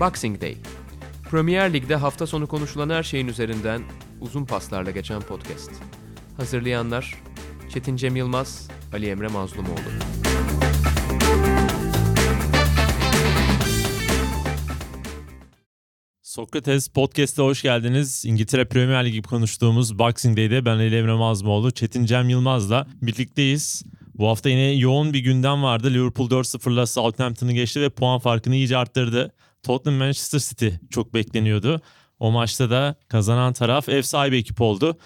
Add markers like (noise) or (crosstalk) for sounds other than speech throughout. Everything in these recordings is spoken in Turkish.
Boxing Day. Premier Lig'de hafta sonu konuşulan her şeyin üzerinden uzun paslarla geçen podcast. Hazırlayanlar Çetin Cem Yılmaz, Ali Emre Mazlumoğlu. Sokrates Podcast'a hoş geldiniz. İngiltere Premier Ligi konuştuğumuz Boxing Day'de ben Ali Emre Mazmoğlu, Çetin Cem Yılmaz'la birlikteyiz. Bu hafta yine yoğun bir gündem vardı. Liverpool 4-0'la Southampton'ı geçti ve puan farkını iyice arttırdı. Tottenham Manchester City çok bekleniyordu. O maçta da kazanan taraf ev sahibi ekip oldu.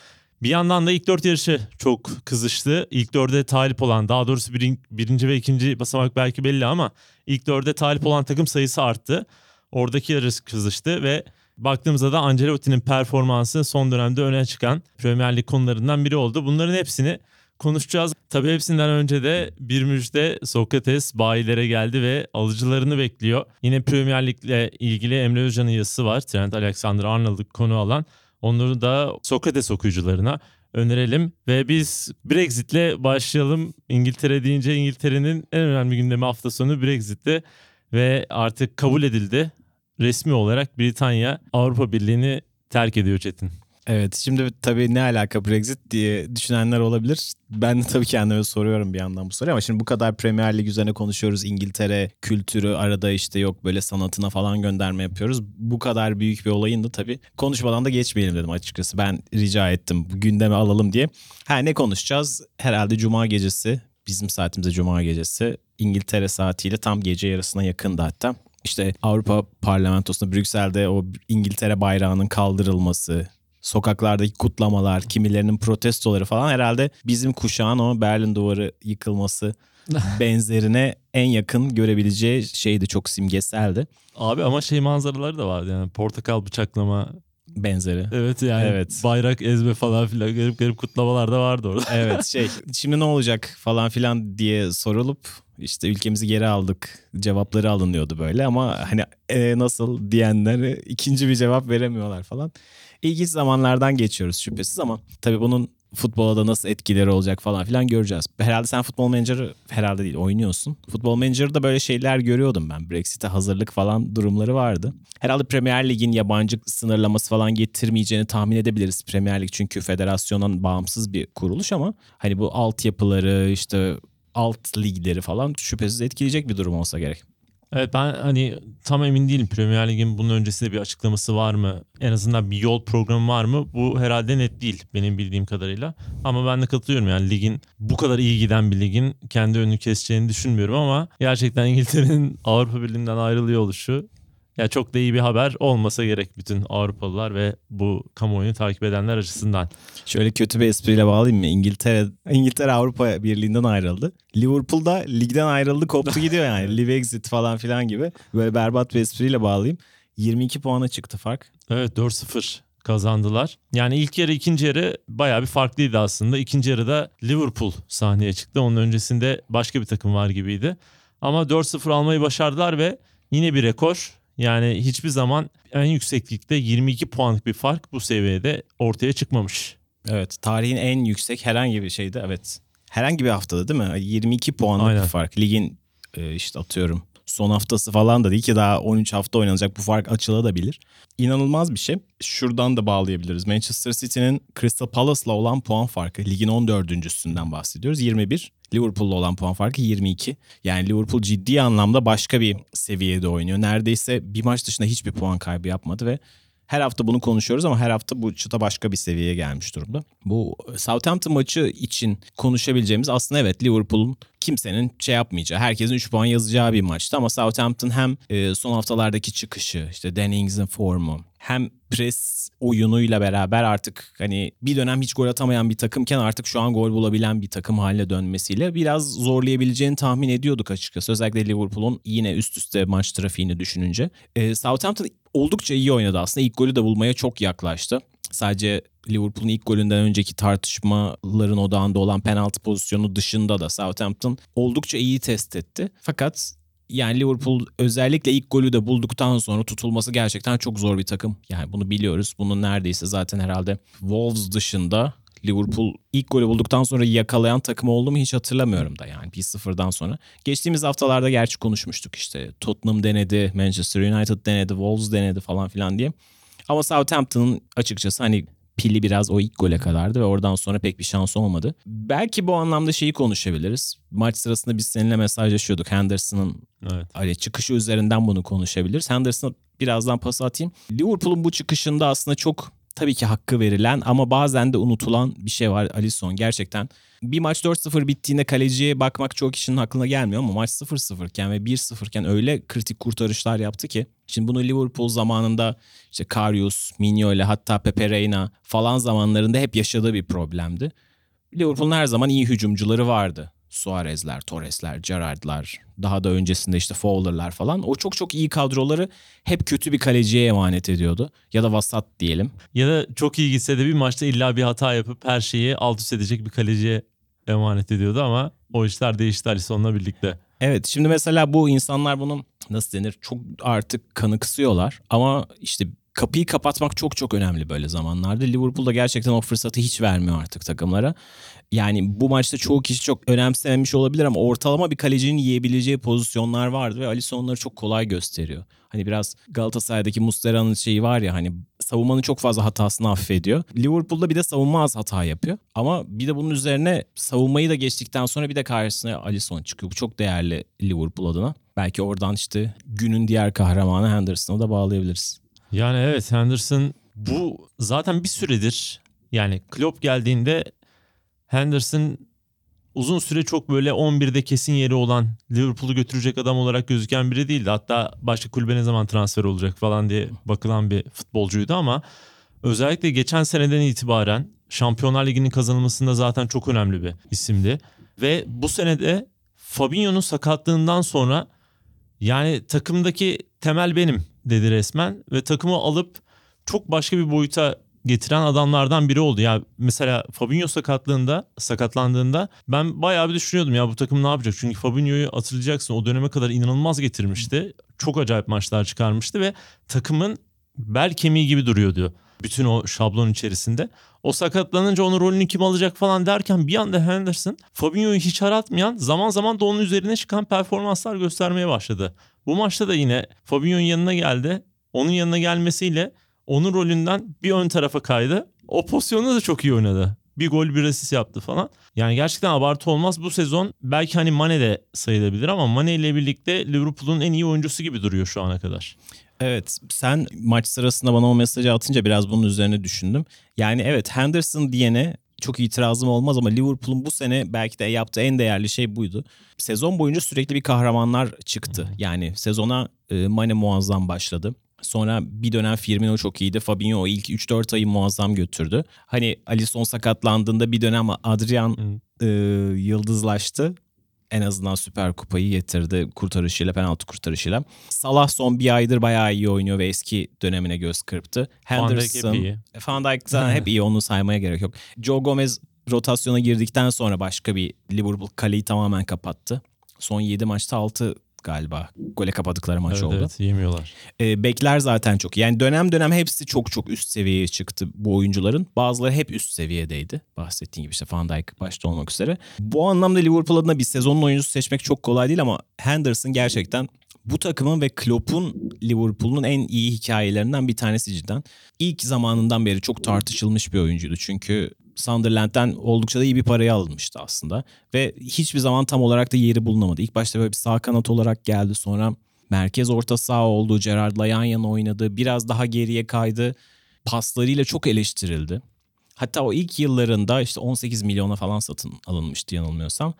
Bir yandan da ilk dört yarışı çok kızıştı. İlk dörde talip olan daha doğrusu birin, birinci ve ikinci basamak belki belli ama ilk dörde talip olan takım sayısı arttı. Oradaki yarış kızıştı ve baktığımızda da Ancelotti'nin performansı son dönemde öne çıkan Premier Lig konularından biri oldu. Bunların hepsini konuşacağız. Tabii hepsinden önce de bir müjde Sokrates bayilere geldi ve alıcılarını bekliyor. Yine Premier Lig'le ilgili Emre Özcan'ın yazısı var. Trent Alexander-Arnold'u konu alan. Onları da Sokrates okuyucularına önerelim. Ve biz Brexit'le başlayalım. İngiltere deyince İngiltere'nin en önemli gündemi hafta sonu Brexit'te ve artık kabul edildi. Resmi olarak Britanya Avrupa Birliği'ni terk ediyor Çetin. Evet şimdi tabii ne alaka Brexit diye düşünenler olabilir. Ben de tabii kendime soruyorum bir yandan bu soruyu ama şimdi bu kadar Premier Lig üzerine konuşuyoruz. İngiltere kültürü arada işte yok böyle sanatına falan gönderme yapıyoruz. Bu kadar büyük bir olayın da tabii konuşmadan da geçmeyelim dedim açıkçası. Ben rica ettim gündeme alalım diye. Ha ne konuşacağız? Herhalde Cuma gecesi bizim saatimizde Cuma gecesi İngiltere saatiyle tam gece yarısına yakındı hatta. İşte Avrupa Parlamentosu'nda Brüksel'de o İngiltere bayrağının kaldırılması, sokaklardaki kutlamalar, kimilerinin protestoları falan herhalde bizim kuşağın o Berlin Duvarı yıkılması (laughs) benzerine en yakın görebileceği şeydi çok simgeseldi. Abi ama şey manzaraları da vardı yani portakal bıçaklama benzeri. Evet yani evet. bayrak ezme falan filan garip garip kutlamalar da vardı orada. (laughs) Evet şey şimdi ne olacak falan filan diye sorulup işte ülkemizi geri aldık cevapları alınıyordu böyle ama hani e, nasıl diyenler ikinci bir cevap veremiyorlar falan. İlginç zamanlardan geçiyoruz şüphesiz ama tabii bunun futbola da nasıl etkileri olacak falan filan göreceğiz. Herhalde sen futbol menajeri herhalde değil oynuyorsun. Futbol menajeri böyle şeyler görüyordum ben. Brexit'e hazırlık falan durumları vardı. Herhalde Premier Lig'in yabancı sınırlaması falan getirmeyeceğini tahmin edebiliriz. Premier Lig çünkü federasyondan bağımsız bir kuruluş ama hani bu altyapıları işte alt ligleri falan şüphesiz etkileyecek bir durum olsa gerek. Evet ben hani tam emin değilim Premier Lig'in bunun öncesinde bir açıklaması var mı? En azından bir yol programı var mı? Bu herhalde net değil benim bildiğim kadarıyla. Ama ben de katılıyorum yani ligin bu kadar iyi giden bir ligin kendi önünü keseceğini düşünmüyorum ama gerçekten İngiltere'nin Avrupa Birliği'nden ayrılıyor oluşu ya çok da iyi bir haber olmasa gerek bütün Avrupalılar ve bu kamuoyunu takip edenler açısından. Şöyle kötü bir espriyle bağlayayım mı? İngiltere İngiltere Avrupa Birliği'nden ayrıldı. Liverpool'da ligden ayrıldı koptu gidiyor yani. (laughs) Live exit falan filan gibi. Böyle berbat bir espriyle bağlayayım. 22 puana çıktı fark. Evet 4-0 kazandılar. Yani ilk yarı ikinci yarı bayağı bir farklıydı aslında. İkinci yarıda Liverpool sahneye çıktı. Onun öncesinde başka bir takım var gibiydi. Ama 4-0 almayı başardılar ve yine bir rekor yani hiçbir zaman en yükseklikte 22 puanlık bir fark bu seviyede ortaya çıkmamış. Evet tarihin en yüksek herhangi bir şeyde evet. Herhangi bir haftada değil mi? 22 puanlık Aynen. bir fark. Ligin e, işte atıyorum son haftası falan da değil ki daha 13 hafta oynanacak bu fark açılabilir. İnanılmaz bir şey. Şuradan da bağlayabiliriz. Manchester City'nin Crystal Palace'la olan puan farkı ligin 14.sünden bahsediyoruz. 21. Liverpool'la olan puan farkı 22. Yani Liverpool ciddi anlamda başka bir seviyede oynuyor. Neredeyse bir maç dışında hiçbir puan kaybı yapmadı ve her hafta bunu konuşuyoruz ama her hafta bu çıta başka bir seviyeye gelmiş durumda. Bu Southampton maçı için konuşabileceğimiz aslında evet Liverpool'un kimsenin şey yapmayacağı, herkesin 3 puan yazacağı bir maçtı ama Southampton hem e, son haftalardaki çıkışı, işte Danny formu, hem pres oyunuyla beraber artık hani bir dönem hiç gol atamayan bir takımken artık şu an gol bulabilen bir takım haline dönmesiyle biraz zorlayabileceğini tahmin ediyorduk açıkçası. Özellikle Liverpool'un yine üst üste maç trafiğini düşününce. E, Southampton oldukça iyi oynadı aslında. İlk golü de bulmaya çok yaklaştı. Sadece Liverpool'un ilk golünden önceki tartışmaların odağında olan penaltı pozisyonu dışında da Southampton oldukça iyi test etti. Fakat yani Liverpool özellikle ilk golü de bulduktan sonra tutulması gerçekten çok zor bir takım. Yani bunu biliyoruz. Bunun neredeyse zaten herhalde Wolves dışında Liverpool ilk golü bulduktan sonra yakalayan takım oldu mu hiç hatırlamıyorum da yani 1-0'dan sonra. Geçtiğimiz haftalarda gerçi konuşmuştuk işte Tottenham denedi, Manchester United denedi, Wolves denedi falan filan diye. Ama Southampton'ın açıkçası hani pili biraz o ilk gole kadardı ve oradan sonra pek bir şans olmadı. Belki bu anlamda şeyi konuşabiliriz. Maç sırasında biz seninle mesajlaşıyorduk. Henderson'ın evet. hani çıkışı üzerinden bunu konuşabiliriz. Henderson'a birazdan pas atayım. Liverpool'un bu çıkışında aslında çok tabii ki hakkı verilen ama bazen de unutulan bir şey var Alisson. Gerçekten bir maç 4-0 bittiğinde kaleciye bakmak çok kişinin aklına gelmiyor ama maç 0-0 iken ve 1-0 iken öyle kritik kurtarışlar yaptı ki. Şimdi bunu Liverpool zamanında işte Karius, Minho ile hatta Pepe Reina falan zamanlarında hep yaşadığı bir problemdi. Liverpool'un her zaman iyi hücumcuları vardı. Suarez'ler, Torres'ler, Gerrard'lar, daha da öncesinde işte Fowler'lar falan. O çok çok iyi kadroları hep kötü bir kaleciye emanet ediyordu. Ya da vasat diyelim. Ya da çok iyi gitse de bir maçta illa bir hata yapıp her şeyi alt üst edecek bir kaleciye emanet ediyordu ama o işler değişti Alisson'la birlikte. Evet şimdi mesela bu insanlar bunu nasıl denir çok artık kanıksıyorlar ama işte kapıyı kapatmak çok çok önemli böyle zamanlarda. Liverpool'da gerçekten o fırsatı hiç vermiyor artık takımlara. Yani bu maçta çoğu kişi çok önemsememiş olabilir ama ortalama bir kalecinin yiyebileceği pozisyonlar vardı ve Alisson onları çok kolay gösteriyor. Hani biraz Galatasaray'daki Muslera'nın şeyi var ya hani savunmanın çok fazla hatasını affediyor. Liverpool'da bir de savunma az hata yapıyor. Ama bir de bunun üzerine savunmayı da geçtikten sonra bir de karşısına Alisson çıkıyor. Bu çok değerli Liverpool adına. Belki oradan işte günün diğer kahramanı Henderson'a da bağlayabiliriz. Yani evet Henderson bu zaten bir süredir yani Klopp geldiğinde Henderson uzun süre çok böyle 11'de kesin yeri olan Liverpool'u götürecek adam olarak gözüken biri değildi. Hatta başka kulübe ne zaman transfer olacak falan diye bakılan bir futbolcuydu ama özellikle geçen seneden itibaren Şampiyonlar Ligi'nin kazanılmasında zaten çok önemli bir isimdi. Ve bu senede Fabinho'nun sakatlığından sonra yani takımdaki temel benim dedi resmen ve takımı alıp çok başka bir boyuta getiren adamlardan biri oldu. Ya mesela Fabinho sakatlığında, sakatlandığında ben bayağı bir düşünüyordum ya bu takım ne yapacak? Çünkü Fabinho'yu hatırlayacaksın o döneme kadar inanılmaz getirmişti. Çok acayip maçlar çıkarmıştı ve takımın bel kemiği gibi duruyordu. Bütün o şablon içerisinde. O sakatlanınca onun rolünü kim alacak falan derken bir anda Henderson Fabinho'yu hiç aratmayan zaman zaman da onun üzerine çıkan performanslar göstermeye başladı. Bu maçta da yine Fabinho'nun yanına geldi. Onun yanına gelmesiyle onun rolünden bir ön tarafa kaydı. O pozisyonda da çok iyi oynadı. Bir gol bir asist yaptı falan. Yani gerçekten abartı olmaz. Bu sezon belki hani Mane de sayılabilir ama Mane ile birlikte Liverpool'un en iyi oyuncusu gibi duruyor şu ana kadar. Evet sen maç sırasında bana o mesajı atınca biraz bunun üzerine düşündüm. Yani evet Henderson diyene çok itirazım olmaz ama Liverpool'un bu sene belki de yaptığı en değerli şey buydu. Sezon boyunca sürekli bir kahramanlar çıktı. Yani sezona e, Mane muazzam başladı. Sonra bir dönem Firmino çok iyiydi. Fabinho ilk 3-4 ayı muazzam götürdü. Hani Alisson sakatlandığında bir dönem Adrian e, yıldızlaştı. En azından Süper Kupayı getirdi kurtarışıyla, penaltı kurtarışıyla. Salah son bir aydır bayağı iyi oynuyor ve eski dönemine göz kırptı. Henderson, Van Dijk hep iyi. Van Dijk zaten hep iyi onu saymaya gerek yok. Joe Gomez rotasyona girdikten sonra başka bir Liverpool kaleyi tamamen kapattı. Son 7 maçta 6 galiba. Gole kapadıkları maç evet, oldu. Evet yemiyorlar. E, bekler zaten çok. Yani dönem dönem hepsi çok çok üst seviyeye çıktı bu oyuncuların. Bazıları hep üst seviyedeydi. Bahsettiğim gibi işte Van Dijk başta olmak üzere. Bu anlamda Liverpool adına bir sezonun oyuncusu seçmek çok kolay değil ama Henderson gerçekten bu takımın ve Klopp'un Liverpool'un en iyi hikayelerinden bir tanesi cidden. İlk zamanından beri çok tartışılmış bir oyuncuydu. Çünkü Sunderland'den oldukça da iyi bir paraya alınmıştı aslında. Ve hiçbir zaman tam olarak da yeri bulunamadı. İlk başta böyle bir sağ kanat olarak geldi. Sonra merkez orta saha oldu. Gerard'la yan yana oynadı. Biraz daha geriye kaydı. Paslarıyla çok eleştirildi. Hatta o ilk yıllarında işte 18 milyona falan satın alınmıştı yanılmıyorsam.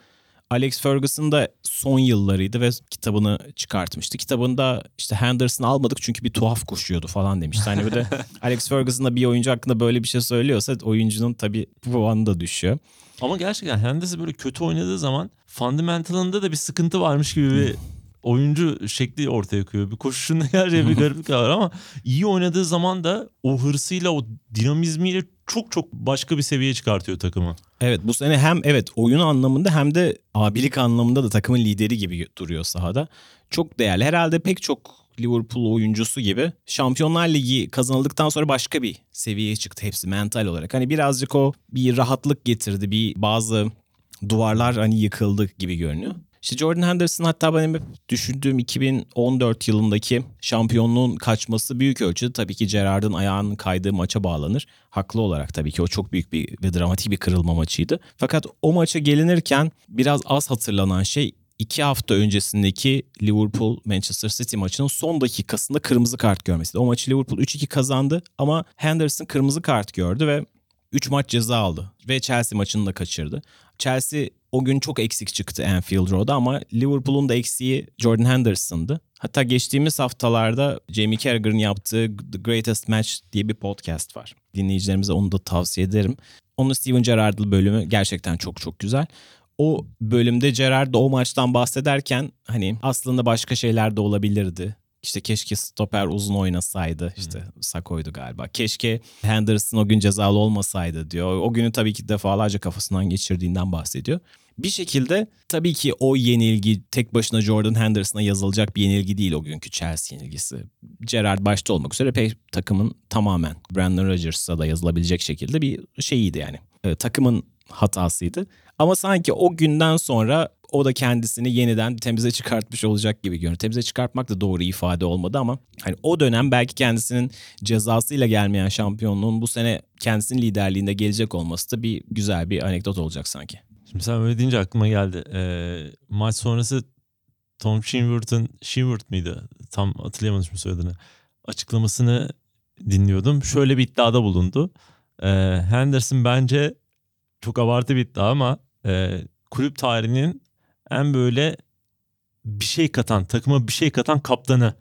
Alex Ferguson da son yıllarıydı ve kitabını çıkartmıştı. Kitabında işte Henderson almadık çünkü bir tuhaf koşuyordu falan demişti. Hani bir de (laughs) Alex Ferguson da bir oyuncu hakkında böyle bir şey söylüyorsa oyuncunun tabii puanı da düşüyor. Ama gerçekten Henderson böyle kötü oynadığı zaman fundamentalında da bir sıkıntı varmış gibi bir oyuncu şekli ortaya koyuyor. Bir koşuşunda gerçekten bir (laughs) gariplik var ama iyi oynadığı zaman da o hırsıyla o dinamizmiyle çok çok başka bir seviyeye çıkartıyor takımı. Evet bu sene hem evet oyun anlamında hem de abilik anlamında da takımın lideri gibi duruyor sahada. Çok değerli. Herhalde pek çok Liverpool oyuncusu gibi Şampiyonlar Ligi kazanıldıktan sonra başka bir seviyeye çıktı hepsi mental olarak. Hani birazcık o bir rahatlık getirdi. Bir bazı duvarlar hani yıkıldı gibi görünüyor. İşte Jordan Henderson hatta benim düşündüğüm 2014 yılındaki şampiyonluğun kaçması büyük ölçüde tabii ki Gerrard'ın ayağının kaydığı maça bağlanır. Haklı olarak tabii ki o çok büyük bir ve dramatik bir kırılma maçıydı. Fakat o maça gelinirken biraz az hatırlanan şey iki hafta öncesindeki Liverpool Manchester City maçının son dakikasında kırmızı kart görmesi. O maçı Liverpool 3-2 kazandı ama Henderson kırmızı kart gördü ve 3 maç ceza aldı ve Chelsea maçını da kaçırdı. Chelsea o gün çok eksik çıktı Anfield Road'a ama Liverpool'un da eksiği Jordan Henderson'dı. Hatta geçtiğimiz haftalarda Jamie Carragher'ın yaptığı The Greatest Match diye bir podcast var. Dinleyicilerimize onu da tavsiye ederim. Onun Steven Gerrard'lı bölümü gerçekten çok çok güzel. O bölümde Gerrard o maçtan bahsederken hani aslında başka şeyler de olabilirdi. İşte keşke stoper uzun oynasaydı. İşte hmm. Sako'ydu galiba. Keşke Henderson o gün cezalı olmasaydı diyor. O günü tabii ki defalarca kafasından geçirdiğinden bahsediyor. Bir şekilde tabii ki o yenilgi tek başına Jordan Henderson'a yazılacak bir yenilgi değil o günkü Chelsea yenilgisi. Gerrard başta olmak üzere pek takımın tamamen Brandon Rodgers'a da yazılabilecek şekilde bir şeyiydi yani. Ee, takımın hatasıydı. Ama sanki o günden sonra o da kendisini yeniden temize çıkartmış olacak gibi görünüyor. Temize çıkartmak da doğru ifade olmadı ama hani o dönem belki kendisinin cezasıyla gelmeyen şampiyonluğun bu sene kendisinin liderliğinde gelecek olması da bir güzel bir anekdot olacak sanki. Şimdi sen öyle deyince aklıma geldi. Ee, maç sonrası Tom Shinworth'ın Shinworth mıydı? Tam hatırlayamadım şimdi soyadını. Açıklamasını dinliyordum. Şöyle bir iddiada bulundu. Ee, Henderson bence çok abartı bir iddia ama e, kulüp tarihinin en böyle bir şey katan, takıma bir şey katan kaptanı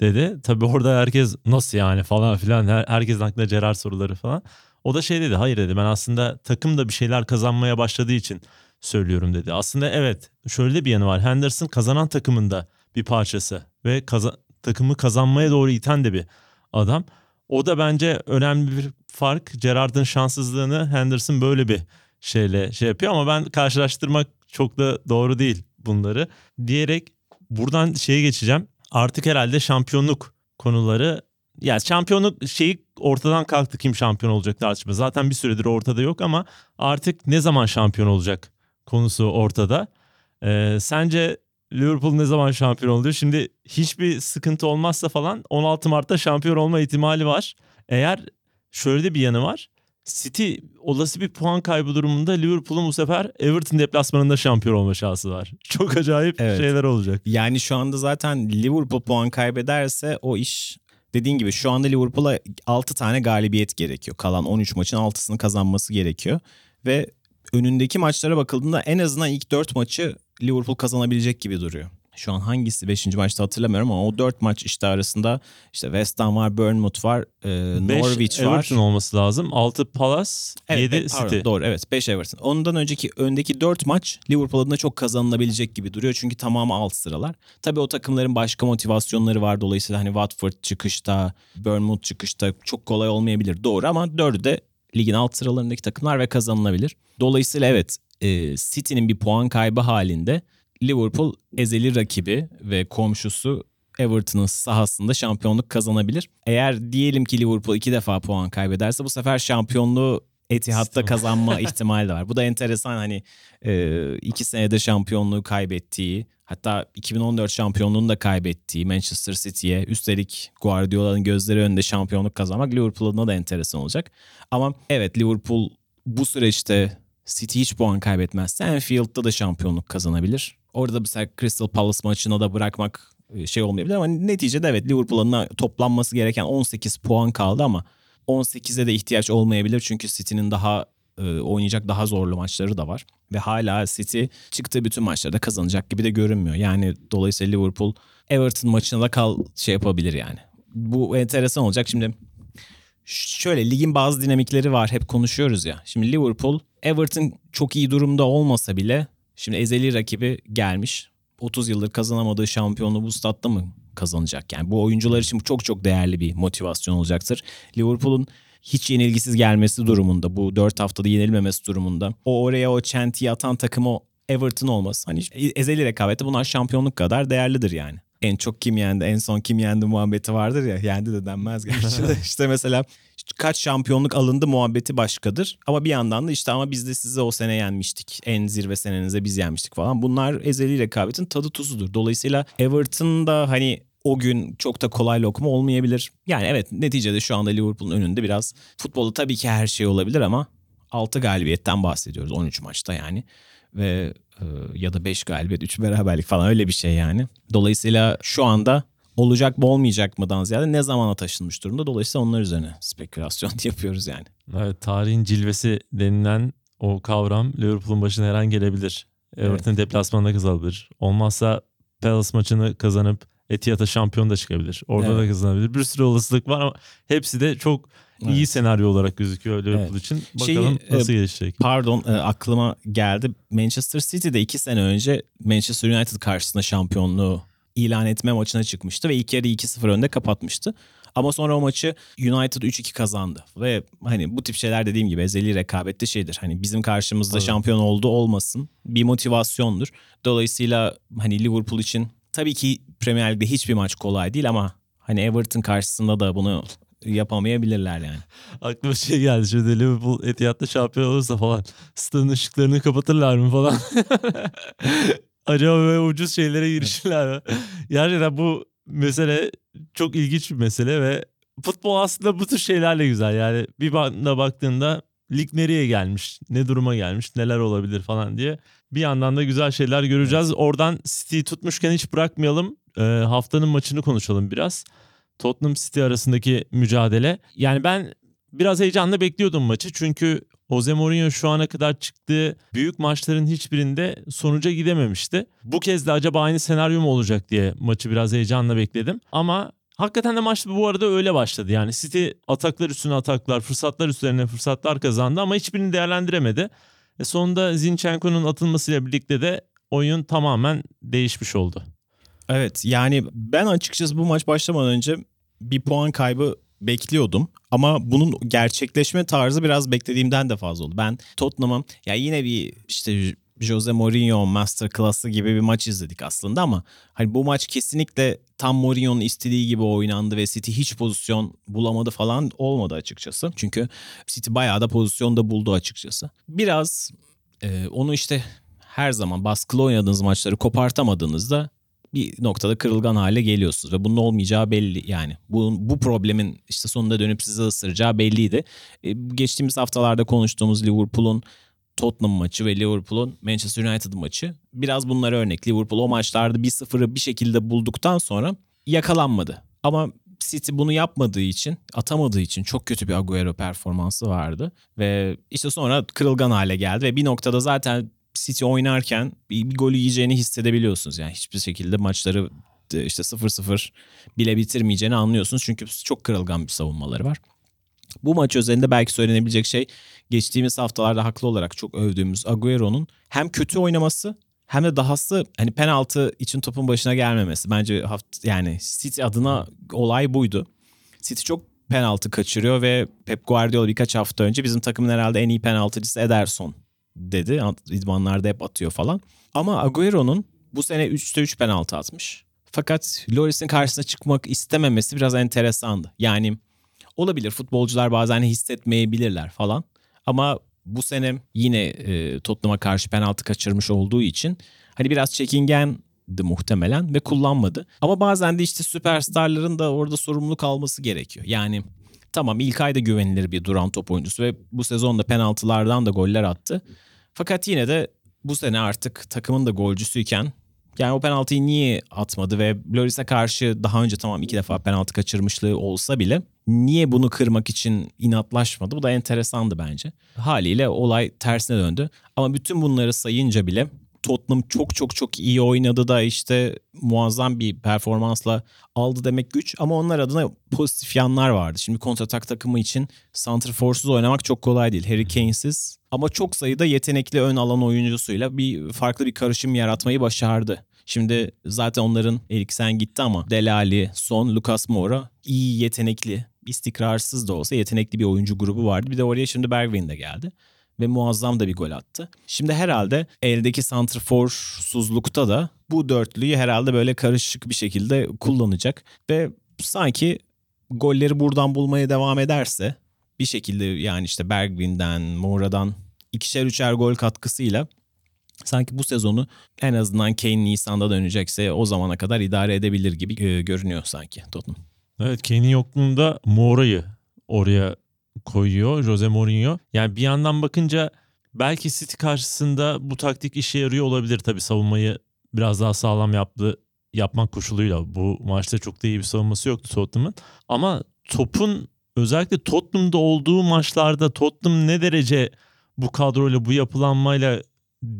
dedi. Tabii orada herkes nasıl yani falan filan. Her, herkesin aklına Gerard soruları falan. O da şey dedi hayır dedi ben aslında takım da bir şeyler kazanmaya başladığı için söylüyorum dedi. Aslında evet şöyle bir yanı var. Henderson kazanan takımında bir parçası ve kaza- takımı kazanmaya doğru iten de bir adam. O da bence önemli bir fark. Gerard'ın şanssızlığını Henderson böyle bir şeyle şey yapıyor ama ben karşılaştırmak çok da doğru değil bunları diyerek buradan şeye geçeceğim. Artık herhalde şampiyonluk konuları ya şampiyonluk şeyi ortadan kalktı kim şampiyon olacak tartışma. Zaten bir süredir ortada yok ama artık ne zaman şampiyon olacak konusu ortada. Ee, sence Liverpool ne zaman şampiyon oluyor? Şimdi hiçbir sıkıntı olmazsa falan 16 Mart'ta şampiyon olma ihtimali var. Eğer şöyle de bir yanı var. City olası bir puan kaybı durumunda Liverpool'un bu sefer Everton deplasmanında şampiyon olma şansı var. (laughs) Çok acayip evet. şeyler olacak. Yani şu anda zaten Liverpool puan kaybederse o iş dediğin gibi şu anda Liverpool'a 6 tane galibiyet gerekiyor. Kalan 13 maçın 6'sını kazanması gerekiyor. Ve önündeki maçlara bakıldığında en azından ilk 4 maçı Liverpool kazanabilecek gibi duruyor. Şu an hangisi 5. maçta hatırlamıyorum ama o 4 maç işte arasında işte West Ham var, Bournemouth var, e, Beş Norwich var. Everton olması lazım. 6 Palace, evet, 7 pardon, City. Doğru evet 5 Everton. Ondan önceki öndeki 4 maç Liverpool adına çok kazanılabilecek gibi duruyor. Çünkü tamamı alt sıralar. Tabii o takımların başka motivasyonları var. Dolayısıyla hani Watford çıkışta, Bournemouth çıkışta çok kolay olmayabilir. Doğru ama 4'ü de ligin alt sıralarındaki takımlar ve kazanılabilir. Dolayısıyla evet e, City'nin bir puan kaybı halinde Liverpool ezeli rakibi ve komşusu Everton'ın sahasında şampiyonluk kazanabilir. Eğer diyelim ki Liverpool iki defa puan kaybederse bu sefer şampiyonluğu Etihad'da kazanma (laughs) ihtimali de var. Bu da enteresan hani e, iki senede şampiyonluğu kaybettiği hatta 2014 şampiyonluğunu da kaybettiği Manchester City'ye üstelik Guardiola'nın gözleri önünde şampiyonluk kazanmak Liverpool adına da enteresan olacak. Ama evet Liverpool bu süreçte City hiç puan kaybetmezse Anfield'da da şampiyonluk kazanabilir. Orada mesela Crystal Palace maçına da bırakmak e, şey olmayabilir ama neticede evet Liverpool'un toplanması gereken 18 puan kaldı ama 18'e de ihtiyaç olmayabilir çünkü City'nin daha e, oynayacak daha zorlu maçları da var ve hala City çıktığı bütün maçlarda kazanacak gibi de görünmüyor. Yani dolayısıyla Liverpool Everton maçına da kal şey yapabilir yani. Bu enteresan olacak. Şimdi şöyle ligin bazı dinamikleri var. Hep konuşuyoruz ya. Şimdi Liverpool, Everton çok iyi durumda olmasa bile şimdi ezeli rakibi gelmiş. 30 yıldır kazanamadığı şampiyonluğu bu statta mı kazanacak? Yani bu oyuncular için çok çok değerli bir motivasyon olacaktır. Liverpool'un hiç yenilgisiz gelmesi durumunda bu 4 haftada yenilmemesi durumunda o oraya o çentiyi atan takım o Everton olmaz. Hani ezeli rekabette bunlar şampiyonluk kadar değerlidir yani. en çok kim yendi, en son kim yendi muhabbeti vardır ya. Yendi de denmez gerçi de. (laughs) işte mesela kaç şampiyonluk alındı muhabbeti başkadır. Ama bir yandan da işte ama biz de sizi o sene yenmiştik. En zirve senenize biz yenmiştik falan. Bunlar ezeli rekabetin tadı tuzudur. Dolayısıyla Everton da hani o gün çok da kolay lokma olmayabilir. Yani evet neticede şu anda Liverpool'un önünde biraz futbolda tabii ki her şey olabilir ama 6 galibiyetten bahsediyoruz 13 maçta yani. Ve e, ya da 5 galibiyet 3 beraberlik falan öyle bir şey yani. Dolayısıyla şu anda olacak mı olmayacak mıdan ziyade ne zamana taşınmış durumda. Dolayısıyla onlar üzerine spekülasyon (laughs) yapıyoruz yani. Evet tarihin cilvesi denilen o kavram Liverpool'un başına her an gelebilir. Everton evet. deplasmanda kazanabilir. Olmazsa Palace maçını kazanıp Etihad'a şampiyon da çıkabilir. Orada evet. da kazanabilir. Bir sürü olasılık var ama hepsi de çok evet. iyi senaryo olarak gözüküyor Liverpool evet. için. Bakalım Şeyi, nasıl gelişecek. Pardon e, aklıma geldi. Manchester City'de iki sene önce Manchester United karşısında şampiyonluğu ilan etme maçına çıkmıştı ve ilk yarı 2-0 önde kapatmıştı. Ama sonra o maçı United 3-2 kazandı. Ve hani bu tip şeyler dediğim gibi ezeli rekabette şeydir. Hani bizim karşımızda evet. şampiyon oldu olmasın bir motivasyondur. Dolayısıyla hani Liverpool için tabii ki Premier Lig'de hiçbir maç kolay değil ama hani Everton karşısında da bunu yapamayabilirler yani. (laughs) Aklıma şey geldi şimdi Liverpool Etihad'da şampiyon olursa falan stadın ışıklarını kapatırlar mı falan. (laughs) Acaba böyle ucuz şeylere girişirler mi? (laughs) Gerçekten bu mesele çok ilginç bir mesele ve futbol aslında bu tür şeylerle güzel. Yani bir banda baktığında lig nereye gelmiş, ne duruma gelmiş, neler olabilir falan diye bir yandan da güzel şeyler göreceğiz. Evet. Oradan City tutmuşken hiç bırakmayalım. Ee, haftanın maçını konuşalım biraz. Tottenham City arasındaki mücadele. Yani ben biraz heyecanla bekliyordum maçı. Çünkü Jose Mourinho şu ana kadar çıktığı büyük maçların hiçbirinde sonuca gidememişti. Bu kez de acaba aynı senaryo mu olacak diye maçı biraz heyecanla bekledim. Ama Hakikaten de maç bu arada öyle başladı. Yani City ataklar üstüne ataklar, fırsatlar üzerine fırsatlar kazandı ama hiçbirini değerlendiremedi. E sonunda Zinchenko'nun atılmasıyla birlikte de oyun tamamen değişmiş oldu. Evet yani ben açıkçası bu maç başlamadan önce bir puan kaybı bekliyordum. Ama bunun gerçekleşme tarzı biraz beklediğimden de fazla oldu. Ben Tottenham'a ya yine bir işte Jose Mourinho masterclass'ı gibi bir maç izledik aslında ama hani bu maç kesinlikle tam Mourinho'nun istediği gibi oynandı ve City hiç pozisyon bulamadı falan olmadı açıkçası. Çünkü City bayağı da pozisyonda buldu açıkçası. Biraz e, onu işte her zaman baskılı oynadığınız maçları kopartamadığınızda bir noktada kırılgan hale geliyorsunuz ve bunun olmayacağı belli yani. Bu, bu problemin işte sonunda dönüp sizi ısıracağı belliydi. E, geçtiğimiz haftalarda konuştuğumuz Liverpool'un Tottenham maçı ve Liverpool'un Manchester United maçı biraz bunlara örnek. Liverpool o maçlarda 1-0'ı bir şekilde bulduktan sonra yakalanmadı. Ama City bunu yapmadığı için, atamadığı için çok kötü bir Agüero performansı vardı. Ve işte sonra kırılgan hale geldi ve bir noktada zaten City oynarken bir, bir golü yiyeceğini hissedebiliyorsunuz. Yani hiçbir şekilde maçları işte 0-0 bile bitirmeyeceğini anlıyorsunuz. Çünkü çok kırılgan bir savunmaları var. Bu maç özelinde belki söylenebilecek şey geçtiğimiz haftalarda haklı olarak çok övdüğümüz Agüero'nun hem kötü oynaması hem de dahası hani penaltı için topun başına gelmemesi. Bence haft yani City adına olay buydu. City çok penaltı kaçırıyor ve Pep Guardiola birkaç hafta önce bizim takımın herhalde en iyi penaltıcısı Ederson dedi. İdmanlarda hep atıyor falan. Ama Agüero'nun bu sene 3'te 3 penaltı atmış. Fakat Loris'in karşısına çıkmak istememesi biraz enteresandı. Yani olabilir futbolcular bazen hissetmeyebilirler falan. Ama bu sene yine e, Tottenham'a karşı penaltı kaçırmış olduğu için hani biraz çekingendi muhtemelen ve kullanmadı. Ama bazen de işte süperstarların da orada sorumluluk alması gerekiyor. Yani tamam ilk ayda güvenilir bir duran top oyuncusu ve bu sezonda penaltılardan da goller attı. Fakat yine de bu sene artık takımın da golcüsüyken yani o penaltıyı niye atmadı ve Loris'e karşı daha önce tamam iki defa penaltı kaçırmışlığı olsa bile niye bunu kırmak için inatlaşmadı? Bu da enteresandı bence. Haliyle olay tersine döndü. Ama bütün bunları sayınca bile Tottenham çok çok çok iyi oynadı da işte muazzam bir performansla aldı demek güç ama onlar adına pozitif yanlar vardı. Şimdi kontratak takımı için santrforsuz oynamak çok kolay değil. Harry Kane'siz ama çok sayıda yetenekli ön alan oyuncusuyla bir farklı bir karışım yaratmayı başardı. Şimdi zaten onların Eriksen gitti ama Delali, Son, Lucas Moura iyi yetenekli, istikrarsız da olsa yetenekli bir oyuncu grubu vardı. Bir de oraya şimdi Bergwijn de geldi. Ve muazzam da bir gol attı. Şimdi herhalde eldeki santrforsuzlukta da bu dörtlüyü herhalde böyle karışık bir şekilde kullanacak ve sanki golleri buradan bulmaya devam ederse bir şekilde yani işte Bergvin'den, Mora'dan ikişer üçer gol katkısıyla sanki bu sezonu en azından Kane Nisan'da dönecekse o zamana kadar idare edebilir gibi e, görünüyor sanki Tottenham. Evet Kane'in yokluğunda Mora'yı oraya koyuyor Jose Mourinho. Yani bir yandan bakınca belki City karşısında bu taktik işe yarıyor olabilir tabii savunmayı biraz daha sağlam yaptı yapmak koşuluyla. Bu maçta çok da iyi bir savunması yoktu Tottenham'ın. Ama topun özellikle Tottenham'da olduğu maçlarda Tottenham ne derece bu kadroyla bu yapılanmayla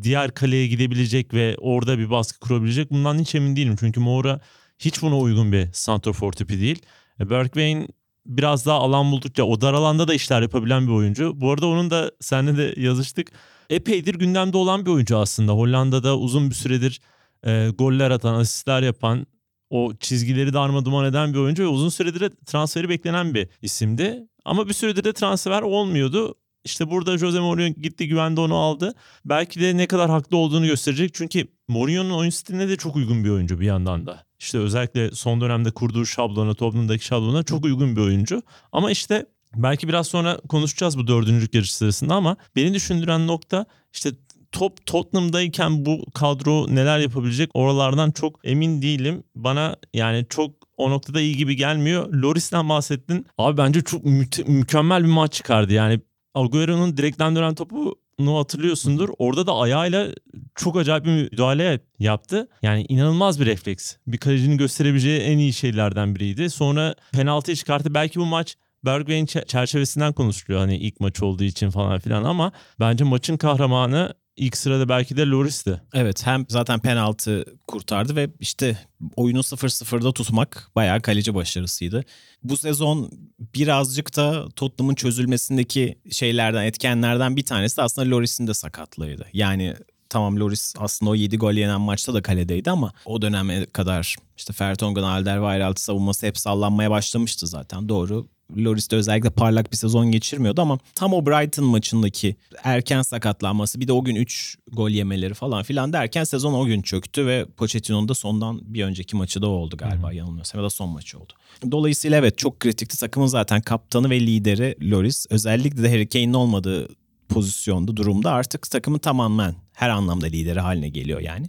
diğer kaleye gidebilecek ve orada bir baskı kurabilecek bundan hiç emin değilim. Çünkü Moura hiç buna uygun bir santrofor tipi değil. E, Bergwijn biraz daha alan buldukça o dar alanda da işler yapabilen bir oyuncu. Bu arada onun da seninle de yazıştık. Epeydir gündemde olan bir oyuncu aslında. Hollanda'da uzun bir süredir e, goller atan, asistler yapan, o çizgileri darma duman eden bir oyuncu ve uzun süredir de transferi beklenen bir isimdi. Ama bir süredir de transfer olmuyordu. İşte burada Jose Mourinho gitti güvende onu aldı. Belki de ne kadar haklı olduğunu gösterecek. Çünkü Mourinho'nun oyun stiline de çok uygun bir oyuncu bir yandan da. İşte özellikle son dönemde kurduğu şablona, Tottenham'daki şablona çok uygun bir oyuncu. Ama işte belki biraz sonra konuşacağız bu dördüncülük yarışı sırasında ama beni düşündüren nokta işte top Tottenham'dayken bu kadro neler yapabilecek oralardan çok emin değilim. Bana yani çok o noktada iyi gibi gelmiyor. Loris'ten bahsettin. Abi bence çok mü- mükemmel bir maç çıkardı. Yani Agüero'nun direkten dönen topu nu hatırlıyorsundur. Orada da ayağıyla çok acayip bir müdahale yaptı. Yani inanılmaz bir refleks. Bir kalecinin gösterebileceği en iyi şeylerden biriydi. Sonra penaltıyı çıkarttı. Belki bu maç Bergwijn çerçevesinden konuşuluyor hani ilk maç olduğu için falan filan ama bence maçın kahramanı ilk sırada belki de Loris'ti. Evet hem zaten penaltı kurtardı ve işte oyunu 0-0'da tutmak bayağı kaleci başarısıydı. Bu sezon birazcık da Tottenham'ın çözülmesindeki şeylerden, etkenlerden bir tanesi de aslında Loris'in de sakatlığıydı. Yani tamam Loris aslında o 7 gol yenen maçta da kaledeydi ama o döneme kadar işte Fertongen, Alderweireld savunması hep sallanmaya başlamıştı zaten. Doğru Loris de özellikle parlak bir sezon geçirmiyordu ama tam o Brighton maçındaki erken sakatlanması bir de o gün 3 gol yemeleri falan filan derken sezon o gün çöktü ve Pochettino'nun da sondan bir önceki maçı da oldu galiba hmm. yanılmıyorsam ya da son maçı oldu. Dolayısıyla evet çok kritikti. Takımın zaten kaptanı ve lideri Loris. Özellikle de Harry Kane'in olmadığı pozisyonda durumda artık takımın tamamen her anlamda lideri haline geliyor yani.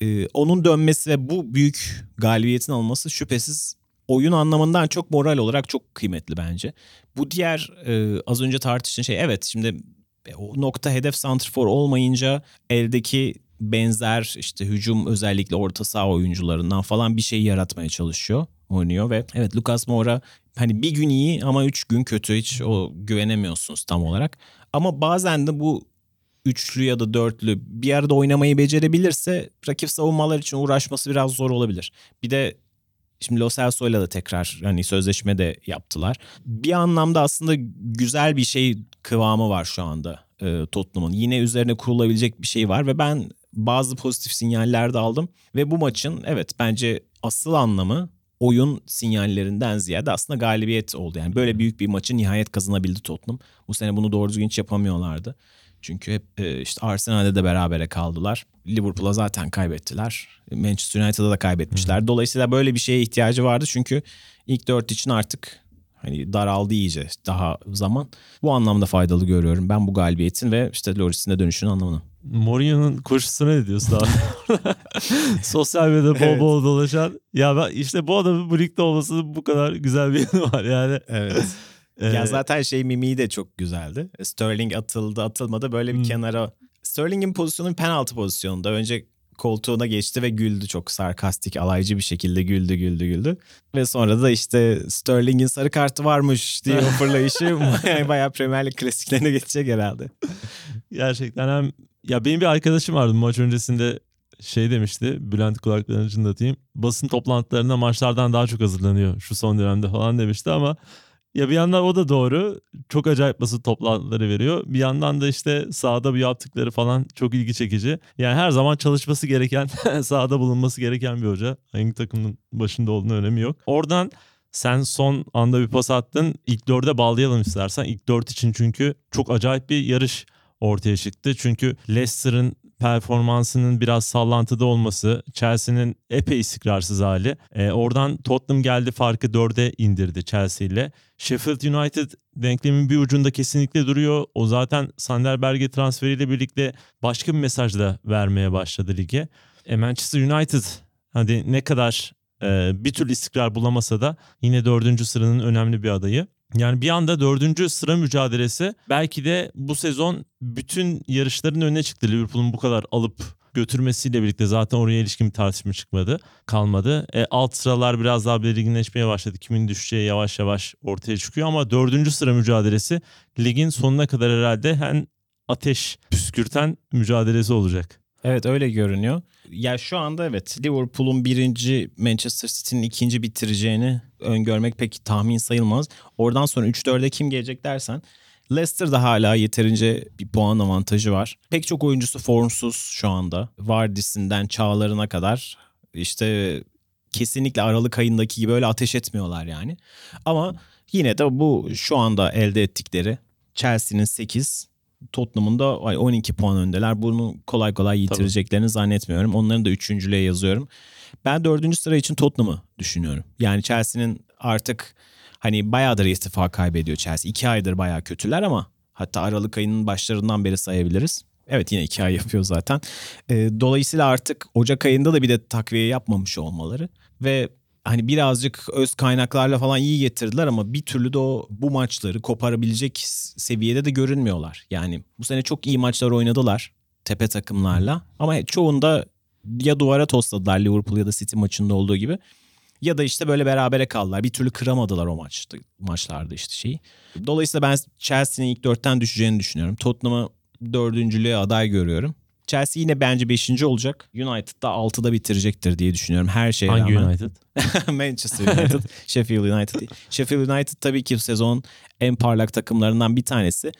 Ee, onun dönmesi ve bu büyük galibiyetin alması şüphesiz oyun anlamından çok moral olarak çok kıymetli bence. Bu diğer e, az önce tartıştığın şey evet şimdi e, o nokta hedef santrfor olmayınca eldeki benzer işte hücum özellikle orta saha oyuncularından falan bir şey yaratmaya çalışıyor oynuyor ve evet Lucas Moura hani bir gün iyi ama üç gün kötü hiç o güvenemiyorsunuz tam olarak. Ama bazen de bu üçlü ya da dörtlü bir arada oynamayı becerebilirse rakip savunmalar için uğraşması biraz zor olabilir. Bir de Şimdi Lo Celso'yla da tekrar hani sözleşme de yaptılar. Bir anlamda aslında güzel bir şey kıvamı var şu anda e, Tottenham'ın. Yine üzerine kurulabilecek bir şey var ve ben bazı pozitif sinyaller de aldım. Ve bu maçın evet bence asıl anlamı oyun sinyallerinden ziyade aslında galibiyet oldu. Yani böyle büyük bir maçı nihayet kazanabildi Tottenham. Bu sene bunu doğru düzgün hiç yapamıyorlardı. Çünkü hep e, işte Arsenal'de de berabere kaldılar. Liverpool'a zaten kaybettiler. Manchester United'a da kaybetmişler. Dolayısıyla böyle bir şeye ihtiyacı vardı. Çünkü ilk dört için artık hani daraldı iyice daha zaman. Bu anlamda faydalı görüyorum ben bu galibiyetin ve işte Loris'in de dönüşünün anlamını. Mourinho'nun koşusuna ne diyorsun abi? (laughs) Sosyal medyada bol bol dolaşan. Ya ben işte bu adamın bu ligde olmasının bu kadar güzel bir yanı var yani. Evet. Ya zaten şey mimiği de çok güzeldi. Sterling atıldı atılmadı böyle bir hmm. kenara. Sterling'in pozisyonu penaltı pozisyonunda. Önce koltuğuna geçti ve güldü çok sarkastik alaycı bir şekilde güldü güldü güldü. Ve sonra da işte Sterling'in sarı kartı varmış diye o fırlayışı (laughs) (laughs) bayağı Premier Lig klasiklerine geçecek herhalde. Gerçekten hem ya benim bir arkadaşım vardı maç öncesinde şey demişti Bülent kulaklarını çınlatayım. Basın toplantılarında maçlardan daha çok hazırlanıyor şu son dönemde falan demişti ama ya bir yandan o da doğru. Çok acayip basın toplantıları veriyor. Bir yandan da işte sahada bu yaptıkları falan çok ilgi çekici. Yani her zaman çalışması gereken, (laughs) sahada bulunması gereken bir hoca. Hangi takımın başında olduğunu önemi yok. Oradan sen son anda bir pas attın. İlk dörde bağlayalım istersen. İlk dört için çünkü çok acayip bir yarış ortaya çıktı. Çünkü Leicester'ın performansının biraz sallantıda olması, Chelsea'nin epey istikrarsız hali. E, oradan Tottenham geldi farkı 4'e indirdi Chelsea ile. Sheffield United denklemin bir ucunda kesinlikle duruyor. O zaten Sander Berge transferiyle birlikte başka bir mesaj da vermeye başladı lige. E, Manchester United hadi ne kadar e, bir türlü istikrar bulamasa da yine dördüncü sıranın önemli bir adayı. Yani bir anda dördüncü sıra mücadelesi belki de bu sezon bütün yarışların önüne çıktı. Liverpool'un bu kadar alıp götürmesiyle birlikte zaten oraya ilişkin bir tartışma çıkmadı, kalmadı. E, alt sıralar biraz daha belirginleşmeye başladı. Kimin düşeceği yavaş yavaş ortaya çıkıyor ama dördüncü sıra mücadelesi ligin sonuna kadar herhalde hem ateş püskürten mücadelesi olacak. Evet öyle görünüyor. Ya şu anda evet Liverpool'un birinci Manchester City'nin ikinci bitireceğini öngörmek pek tahmin sayılmaz. Oradan sonra 3-4'e kim gelecek dersen Leicester'da hala yeterince bir puan avantajı var. Pek çok oyuncusu formsuz şu anda. Vardis'inden Çağlar'ına kadar işte kesinlikle Aralık ayındaki gibi öyle ateş etmiyorlar yani. Ama yine de bu şu anda elde ettikleri Chelsea'nin 8, Tottenham'ın da 12 puan öndeler. Bunu kolay kolay yitireceklerini Tabii. zannetmiyorum. Onların da üçüncülüğe yazıyorum. Ben dördüncü sıra için Tottenham'ı düşünüyorum. Yani Chelsea'nin artık hani bayağıdır istifa kaybediyor Chelsea. İki aydır bayağı kötüler ama hatta Aralık ayının başlarından beri sayabiliriz. Evet yine iki ay yapıyor zaten. dolayısıyla artık Ocak ayında da bir de takviye yapmamış olmaları ve hani birazcık öz kaynaklarla falan iyi getirdiler ama bir türlü de o bu maçları koparabilecek seviyede de görünmüyorlar. Yani bu sene çok iyi maçlar oynadılar tepe takımlarla ama çoğunda ya duvara tosladılar Liverpool ya da City maçında olduğu gibi ya da işte böyle berabere kaldılar. Bir türlü kıramadılar o maçta, maçlarda işte şeyi. Dolayısıyla ben Chelsea'nin ilk dörtten düşeceğini düşünüyorum. Tottenham'ı dördüncülüğe aday görüyorum. Chelsea yine bence 5. olacak. United da 6'da bitirecektir diye düşünüyorum her şeye Hangi rağmen. United? (laughs) Manchester United, (laughs) Sheffield United değil. Sheffield United tabii ki sezon en parlak takımlarından bir tanesi.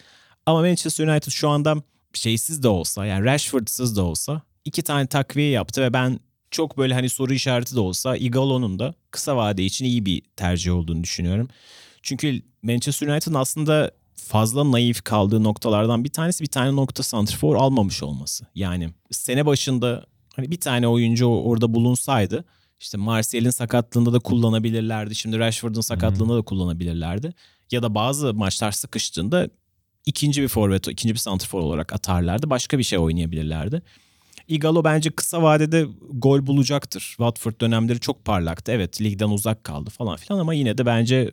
Ama Manchester United şu anda şeysiz de olsa yani Rashford'sız da olsa iki tane takviye yaptı ve ben çok böyle hani soru işareti de olsa Igalo'nun da kısa vade için iyi bir tercih olduğunu düşünüyorum. Çünkü Manchester United'ın aslında fazla naif kaldığı noktalardan bir tanesi bir tane nokta santrfor almamış olması. Yani sene başında hani bir tane oyuncu orada bulunsaydı işte Martial'in sakatlığında da kullanabilirlerdi. Şimdi Rashford'un sakatlığında da kullanabilirlerdi. Ya da bazı maçlar sıkıştığında ikinci bir forvet, ikinci bir santrfor olarak atarlardı. Başka bir şey oynayabilirlerdi. Igalo bence kısa vadede gol bulacaktır. Watford dönemleri çok parlaktı. Evet ligden uzak kaldı falan filan ama yine de bence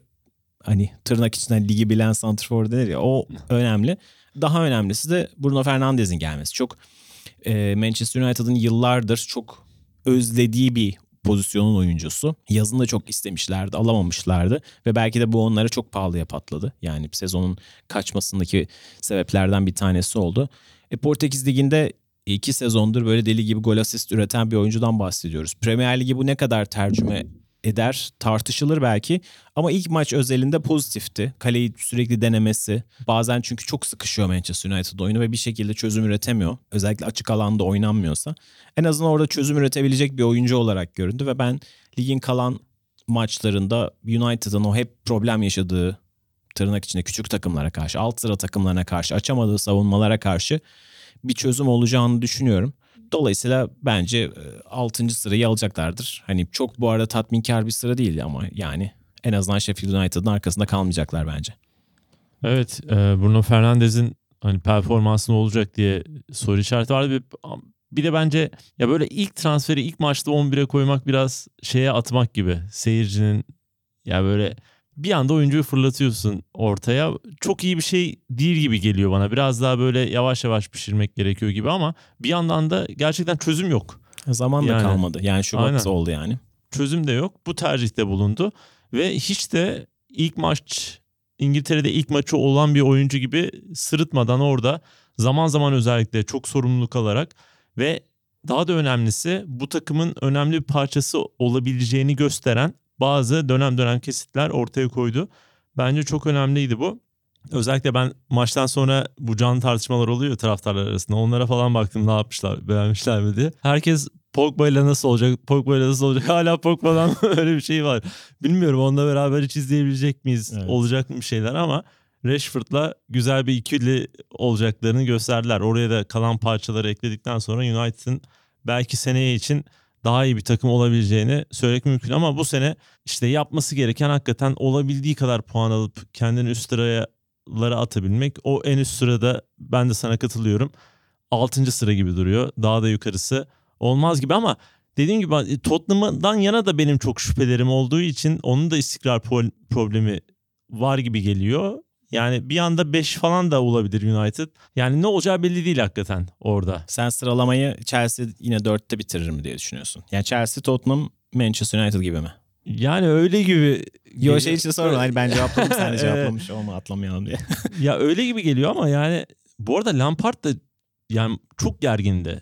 hani tırnak içinden ligi bilen santrfor denir ya o önemli. Daha önemlisi de Bruno Fernandes'in gelmesi. Çok e, Manchester United'ın yıllardır çok özlediği bir pozisyonun oyuncusu. Yazın da çok istemişlerdi, alamamışlardı ve belki de bu onlara çok pahalıya patladı. Yani sezonun kaçmasındaki sebeplerden bir tanesi oldu. E, Portekiz Ligi'nde iki sezondur böyle deli gibi gol asist üreten bir oyuncudan bahsediyoruz. Premier Ligi bu ne kadar tercüme eder tartışılır belki ama ilk maç özelinde pozitifti. Kaleyi sürekli denemesi bazen çünkü çok sıkışıyor Manchester United oyunu ve bir şekilde çözüm üretemiyor. Özellikle açık alanda oynanmıyorsa. En azından orada çözüm üretebilecek bir oyuncu olarak göründü ve ben ligin kalan maçlarında United'ın o hep problem yaşadığı tırnak içinde küçük takımlara karşı, alt sıra takımlarına karşı, açamadığı savunmalara karşı bir çözüm olacağını düşünüyorum. Dolayısıyla bence 6. E, sırayı alacaklardır. Hani çok bu arada tatminkar bir sıra değil ama yani en azından Sheffield United'ın arkasında kalmayacaklar bence. Evet, e, Bruno Fernandes'in hani performansı ne olacak diye soru işareti vardı. Bir, bir de bence ya böyle ilk transferi ilk maçta 11'e koymak biraz şeye atmak gibi. Seyircinin ya böyle bir anda oyuncuyu fırlatıyorsun ortaya. Çok iyi bir şey değil gibi geliyor bana. Biraz daha böyle yavaş yavaş pişirmek gerekiyor gibi ama bir yandan da gerçekten çözüm yok. Zaman da yani, kalmadı. Yani Şubat aynen. oldu yani. Çözüm de yok. Bu tercihte bulundu ve hiç de ilk maç İngiltere'de ilk maçı olan bir oyuncu gibi sırıtmadan orada zaman zaman özellikle çok sorumluluk alarak ve daha da önemlisi bu takımın önemli bir parçası olabileceğini gösteren bazı dönem dönem kesitler ortaya koydu. Bence çok önemliydi bu. Özellikle ben maçtan sonra bu canlı tartışmalar oluyor taraftarlar arasında. Onlara falan baktım ne yapmışlar, beğenmişler mi diye. Herkes Pogba ile nasıl olacak, Pogba ile nasıl olacak? (laughs) Hala Pogba'dan (laughs) öyle bir şey var. Bilmiyorum onunla beraber hiç izleyebilecek miyiz? Evet. Olacak mı bir şeyler ama Rashford'la güzel bir ikili olacaklarını gösterdiler. Oraya da kalan parçaları ekledikten sonra United'ın belki seneye için daha iyi bir takım olabileceğini söylemek mümkün ama bu sene işte yapması gereken hakikaten olabildiği kadar puan alıp kendini üst sıralara atabilmek. O en üst sırada ben de sana katılıyorum. 6. sıra gibi duruyor. Daha da yukarısı olmaz gibi ama dediğim gibi Tottenham'dan yana da benim çok şüphelerim olduğu için onun da istikrar problemi var gibi geliyor. Yani bir anda 5 falan da olabilir United. Yani ne olacağı belli değil hakikaten orada. Sen sıralamayı Chelsea yine 4'te bitirir mi diye düşünüyorsun? Yani Chelsea, Tottenham, Manchester United gibi mi? Yani öyle gibi. Yo şey için sorma. Hani ben cevapladım sen de (laughs) cevaplamış olma atlamayalım diye. (laughs) ya öyle gibi geliyor ama yani bu arada Lampard da yani çok gergindi.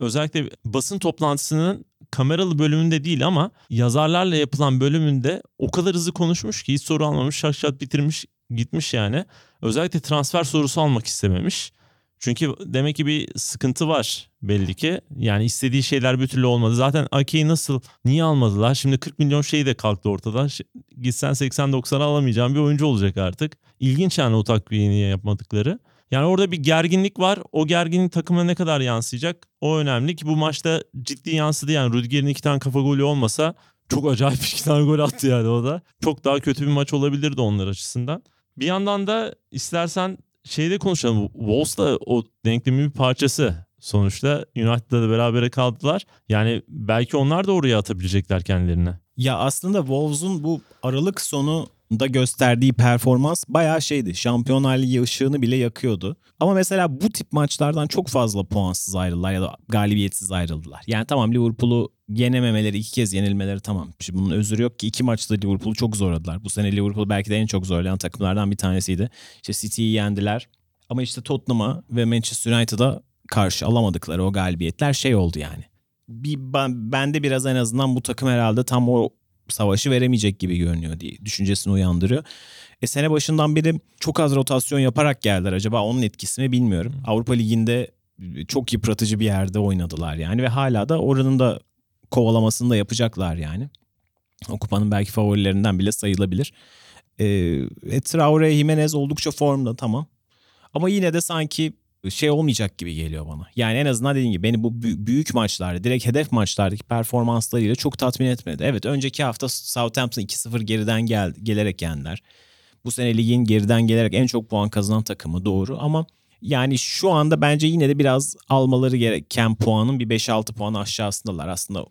Özellikle basın toplantısının kameralı bölümünde değil ama yazarlarla yapılan bölümünde o kadar hızlı konuşmuş ki hiç soru almamış şak şak bitirmiş gitmiş yani. Özellikle transfer sorusu almak istememiş. Çünkü demek ki bir sıkıntı var belli ki. Yani istediği şeyler bir türlü olmadı. Zaten Ake'yi nasıl, niye almadılar? Şimdi 40 milyon şey de kalktı ortadan. Gitsen 80-90'a alamayacağım bir oyuncu olacak artık. İlginç yani o takviyeyi niye yapmadıkları. Yani orada bir gerginlik var. O gerginlik takıma ne kadar yansıyacak? O önemli ki bu maçta ciddi yansıdı. Yani Rüdiger'in iki tane kafa golü olmasa çok acayip (laughs) iki tane gol attı yani o da. Çok daha kötü bir maç olabilirdi onlar açısından. Bir yandan da istersen şeyde konuşalım. Wolves da o denklemin bir parçası. Sonuçta United'la da berabere kaldılar. Yani belki onlar da oraya atabilecekler kendilerini. Ya aslında Wolves'un bu Aralık sonu da gösterdiği performans bayağı şeydi. Şampiyonlar Ligi ışığını bile yakıyordu. Ama mesela bu tip maçlardan çok fazla puansız ayrıldılar ya da galibiyetsiz ayrıldılar. Yani tamam Liverpool'u yenememeleri, iki kez yenilmeleri tamam. Şimdi bunun özürü yok ki iki maçta Liverpool'u çok zorladılar. Bu sene Liverpool belki de en çok zorlayan takımlardan bir tanesiydi. İşte City'yi yendiler. Ama işte Tottenham'a ve Manchester United'a karşı alamadıkları o galibiyetler şey oldu yani. Bir, ben, bende biraz en azından bu takım herhalde tam o savaşı veremeyecek gibi görünüyor diye düşüncesini uyandırıyor. E sene başından beri çok az rotasyon yaparak geldiler. Acaba onun etkisi mi bilmiyorum. Avrupa Ligi'nde çok yıpratıcı bir yerde oynadılar yani ve hala da oranın da kovalamasını da yapacaklar yani. O kupanın belki favorilerinden bile sayılabilir. E, e, Traore, Jimenez oldukça formda tamam. Ama yine de sanki şey olmayacak gibi geliyor bana. Yani en azından dediğim gibi beni bu büyük maçlarda, direkt hedef maçlardaki performanslarıyla çok tatmin etmedi. Evet önceki hafta Southampton 2-0 geriden gel gelerek yendiler. Bu sene ligin geriden gelerek en çok puan kazanan takımı doğru ama yani şu anda bence yine de biraz almaları gereken puanın bir 5-6 puan aşağısındalar. Aslında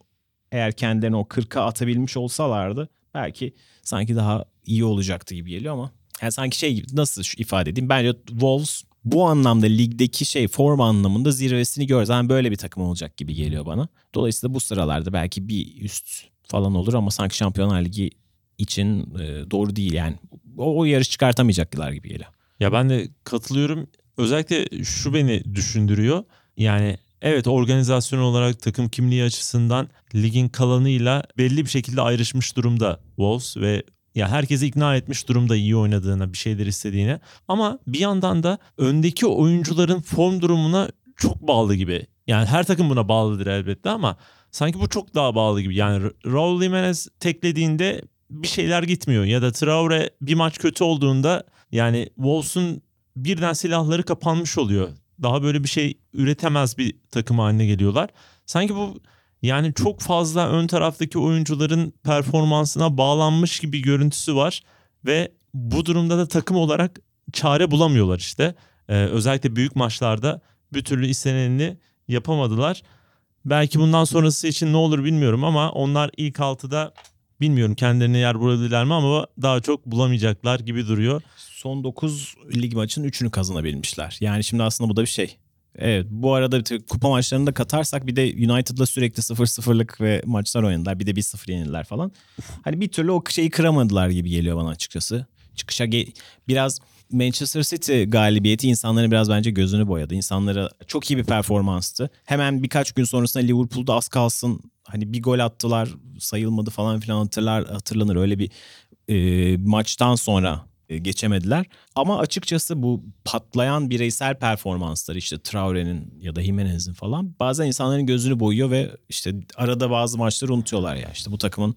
eğer kendilerini o 40'a atabilmiş olsalardı belki sanki daha iyi olacaktı gibi geliyor ama yani sanki şey gibi nasıl ifade edeyim bence Wolves bu anlamda ligdeki şey form anlamında zirvesini gör. Yani böyle bir takım olacak gibi geliyor bana. Dolayısıyla bu sıralarda belki bir üst falan olur ama sanki Şampiyonlar Ligi için e, doğru değil yani. O, o yarış çıkartamayacaklar gibi geliyor. Ya ben de katılıyorum. Özellikle şu beni düşündürüyor. Yani evet organizasyon olarak takım kimliği açısından ligin kalanıyla belli bir şekilde ayrışmış durumda Wolves ve ya herkesi ikna etmiş durumda iyi oynadığına, bir şeyler istediğine. Ama bir yandan da öndeki oyuncuların form durumuna çok bağlı gibi. Yani her takım buna bağlıdır elbette ama sanki bu çok daha bağlı gibi. Yani Raul Jimenez teklediğinde bir şeyler gitmiyor ya da Traore bir maç kötü olduğunda yani Wolves'un birden silahları kapanmış oluyor. Daha böyle bir şey üretemez bir takım haline geliyorlar. Sanki bu yani çok fazla ön taraftaki oyuncuların performansına bağlanmış gibi görüntüsü var ve bu durumda da takım olarak çare bulamıyorlar işte. Ee, özellikle büyük maçlarda bir türlü istenenini yapamadılar. Belki bundan sonrası için ne olur bilmiyorum ama onlar ilk altıda bilmiyorum kendilerine yer bulabilirler mi ama daha çok bulamayacaklar gibi duruyor. Son 9 lig maçın 3'ünü kazanabilmişler. Yani şimdi aslında bu da bir şey. Evet bu arada kupa maçlarını da katarsak bir de United'la sürekli 0-0'lık ve maçlar oynadılar. Bir de 1-0 yenildiler falan. Hani bir türlü o şeyi kıramadılar gibi geliyor bana açıkçası. Çıkışa ge- biraz Manchester City galibiyeti insanların biraz bence gözünü boyadı. İnsanlara çok iyi bir performanstı. Hemen birkaç gün sonrasında Liverpool'da az kalsın hani bir gol attılar sayılmadı falan filan hatırlar hatırlanır. Öyle bir e, maçtan sonra geçemediler. Ama açıkçası bu patlayan bireysel performanslar işte Traore'nin ya da Jimenez'in falan bazen insanların gözünü boyuyor ve işte arada bazı maçları unutuyorlar ya. İşte bu takımın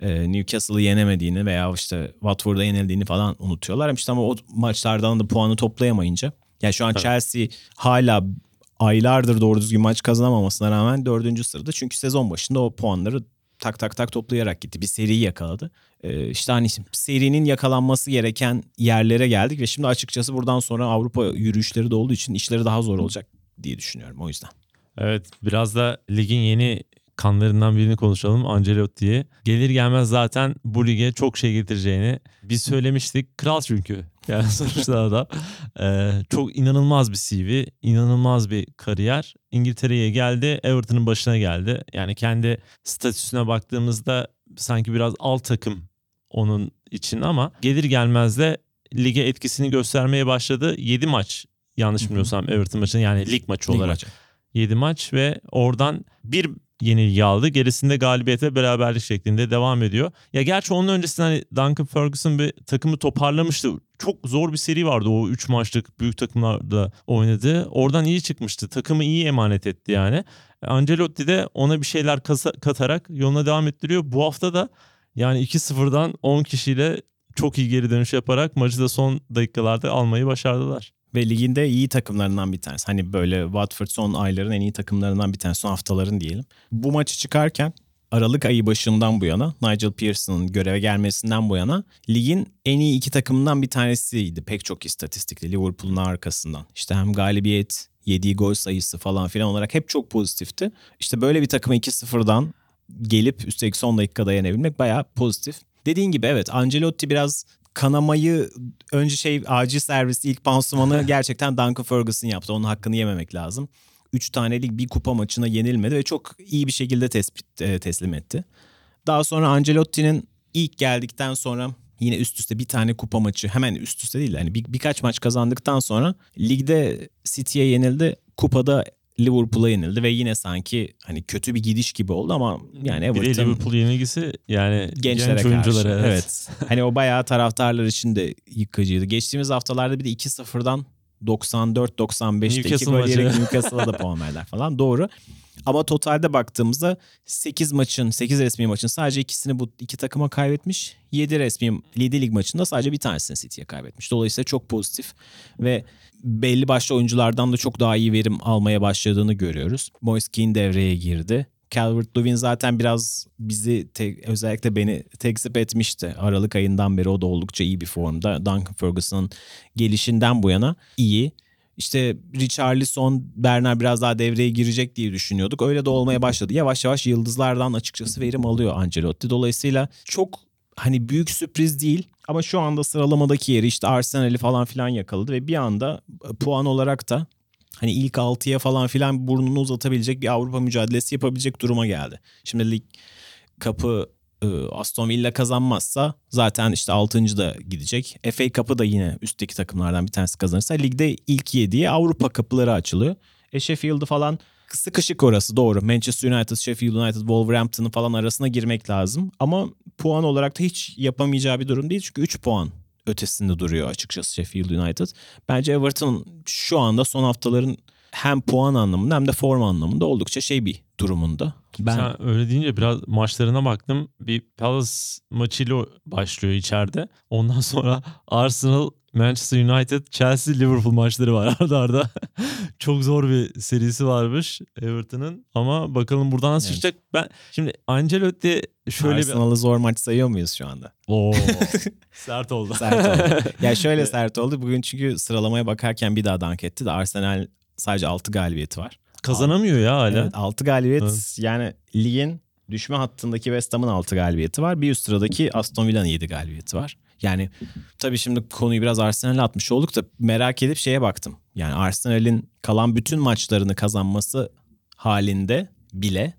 e, Newcastle'ı yenemediğini veya işte Watford'a yenildiğini falan unutuyorlar. İşte ama o maçlardan da puanı toplayamayınca. Yani şu an. Chelsea hala aylardır doğru düzgün maç kazanamamasına rağmen dördüncü sırada. Çünkü sezon başında o puanları tak tak tak toplayarak gitti. Bir seriyi yakaladı. Ee, işte hani serinin yakalanması gereken yerlere geldik ve şimdi açıkçası buradan sonra Avrupa yürüyüşleri de olduğu için işleri daha zor olacak diye düşünüyorum o yüzden. Evet biraz da ligin yeni kanlarından birini konuşalım Ancelotti'ye. Gelir gelmez zaten bu lige çok şey getireceğini biz söylemiştik. Kral çünkü. (laughs) Yani sonuçta da e, çok inanılmaz bir CV, inanılmaz bir kariyer. İngiltere'ye geldi, Everton'ın başına geldi. Yani kendi statüsüne baktığımızda sanki biraz alt takım onun için ama gelir gelmez de lige etkisini göstermeye başladı. 7 maç yanlış bilmiyorsam Everton maçını yani lig maçı lig olarak. Maçı. 7 maç ve oradan bir yenilgi aldı. Gerisinde galibiyete beraberlik şeklinde devam ediyor. Ya gerçi onun öncesinde hani Duncan Ferguson bir takımı toparlamıştı. Çok zor bir seri vardı o 3 maçlık büyük takımlarda oynadı. Oradan iyi çıkmıştı. Takımı iyi emanet etti yani. Ancelotti de ona bir şeyler katarak yoluna devam ettiriyor. Bu hafta da yani 2-0'dan 10 kişiyle çok iyi geri dönüş yaparak maçı da son dakikalarda almayı başardılar. Ve liginde iyi takımlarından bir tanesi. Hani böyle Watford son ayların en iyi takımlarından bir tanesi. Son haftaların diyelim. Bu maçı çıkarken Aralık ayı başından bu yana Nigel Pearson'ın göreve gelmesinden bu yana ligin en iyi iki takımından bir tanesiydi pek çok istatistikle Liverpool'un arkasından. İşte hem galibiyet, yediği gol sayısı falan filan olarak hep çok pozitifti. İşte böyle bir takımı 2-0'dan gelip üstelik son dakikada yenebilmek bayağı pozitif. Dediğin gibi evet Ancelotti biraz kanamayı önce şey acil servis ilk pansumanı (laughs) gerçekten Duncan Ferguson yaptı. Onun hakkını yememek lazım. 3 tanelik bir kupa maçına yenilmedi ve çok iyi bir şekilde tespit e, teslim etti. Daha sonra Ancelotti'nin ilk geldikten sonra yine üst üste bir tane kupa maçı hemen üst üste değil yani bir, birkaç maç kazandıktan sonra ligde City'ye yenildi. Kupada Liverpool'a yenildi ve yine sanki hani kötü bir gidiş gibi oldu ama yani Everton... Bir de Liverpool yenilgisi yani gençlere genç oyunculara. Evet. evet. hani o bayağı taraftarlar için de yıkıcıydı. Geçtiğimiz haftalarda bir de 2-0'dan 94-95'te iki gol yiyerek Newcastle'a da puan verdiler falan. Doğru. Ama totalde baktığımızda 8 maçın, 8 resmi maçın sadece ikisini bu iki takıma kaybetmiş. 7 resmi Lider Lig maçında sadece bir tanesini City'ye kaybetmiş. Dolayısıyla çok pozitif ve belli başlı oyunculardan da çok daha iyi verim almaya başladığını görüyoruz. Moise Keane devreye girdi. Calvert-Lewin zaten biraz bizi te- özellikle beni tekzip etmişti. Aralık ayından beri o da oldukça iyi bir formda. Duncan Ferguson'ın gelişinden bu yana iyi. İşte Richarlison, Bernard biraz daha devreye girecek diye düşünüyorduk. Öyle de olmaya başladı. Yavaş yavaş yıldızlardan açıkçası verim alıyor Ancelotti. Dolayısıyla çok hani büyük sürpriz değil ama şu anda sıralamadaki yeri işte Arsenal'i falan filan yakaladı ve bir anda puan olarak da hani ilk 6'ya falan filan burnunu uzatabilecek bir Avrupa mücadelesi yapabilecek duruma geldi. Şimdi lig kapı e, Aston Villa kazanmazsa zaten işte 6. da gidecek. FA Cup'ı da yine üstteki takımlardan bir tanesi kazanırsa ligde ilk 7'ye Avrupa kapıları açılıyor. E Sheffield'ı falan sıkışık orası doğru. Manchester United, Sheffield United, Wolverhampton'ın falan arasına girmek lazım. Ama puan olarak da hiç yapamayacağı bir durum değil. Çünkü 3 puan ötesinde duruyor açıkçası Sheffield United. Bence Everton şu anda son haftaların hem puan anlamında hem de form anlamında oldukça şey bir durumunda. Ben... Sen öyle deyince biraz maçlarına baktım. Bir Palace maçıyla başlıyor içeride. Ondan sonra Arsenal Manchester United, Chelsea, Liverpool maçları var (laughs) arda arda. Çok zor bir serisi varmış Everton'ın. Ama bakalım buradan nasıl evet. çıkacak. Ben şimdi Ancelotti şöyle Arsenal'ı bir... zor maç sayıyor muyuz şu anda? Oo. (laughs) sert oldu. sert oldu. Ya şöyle (laughs) sert oldu. Bugün çünkü sıralamaya bakarken bir daha dank etti de Arsenal sadece 6 galibiyeti var. Kazanamıyor ya hala. Evet, 6 galibiyet evet. yani ligin düşme hattındaki West Ham'ın 6 galibiyeti var. Bir üst sıradaki Aston Villa'nın 7 galibiyeti var. Yani tabii şimdi konuyu biraz Arsenal'e atmış olduk da merak edip şeye baktım. Yani Arsenal'in kalan bütün maçlarını kazanması halinde bile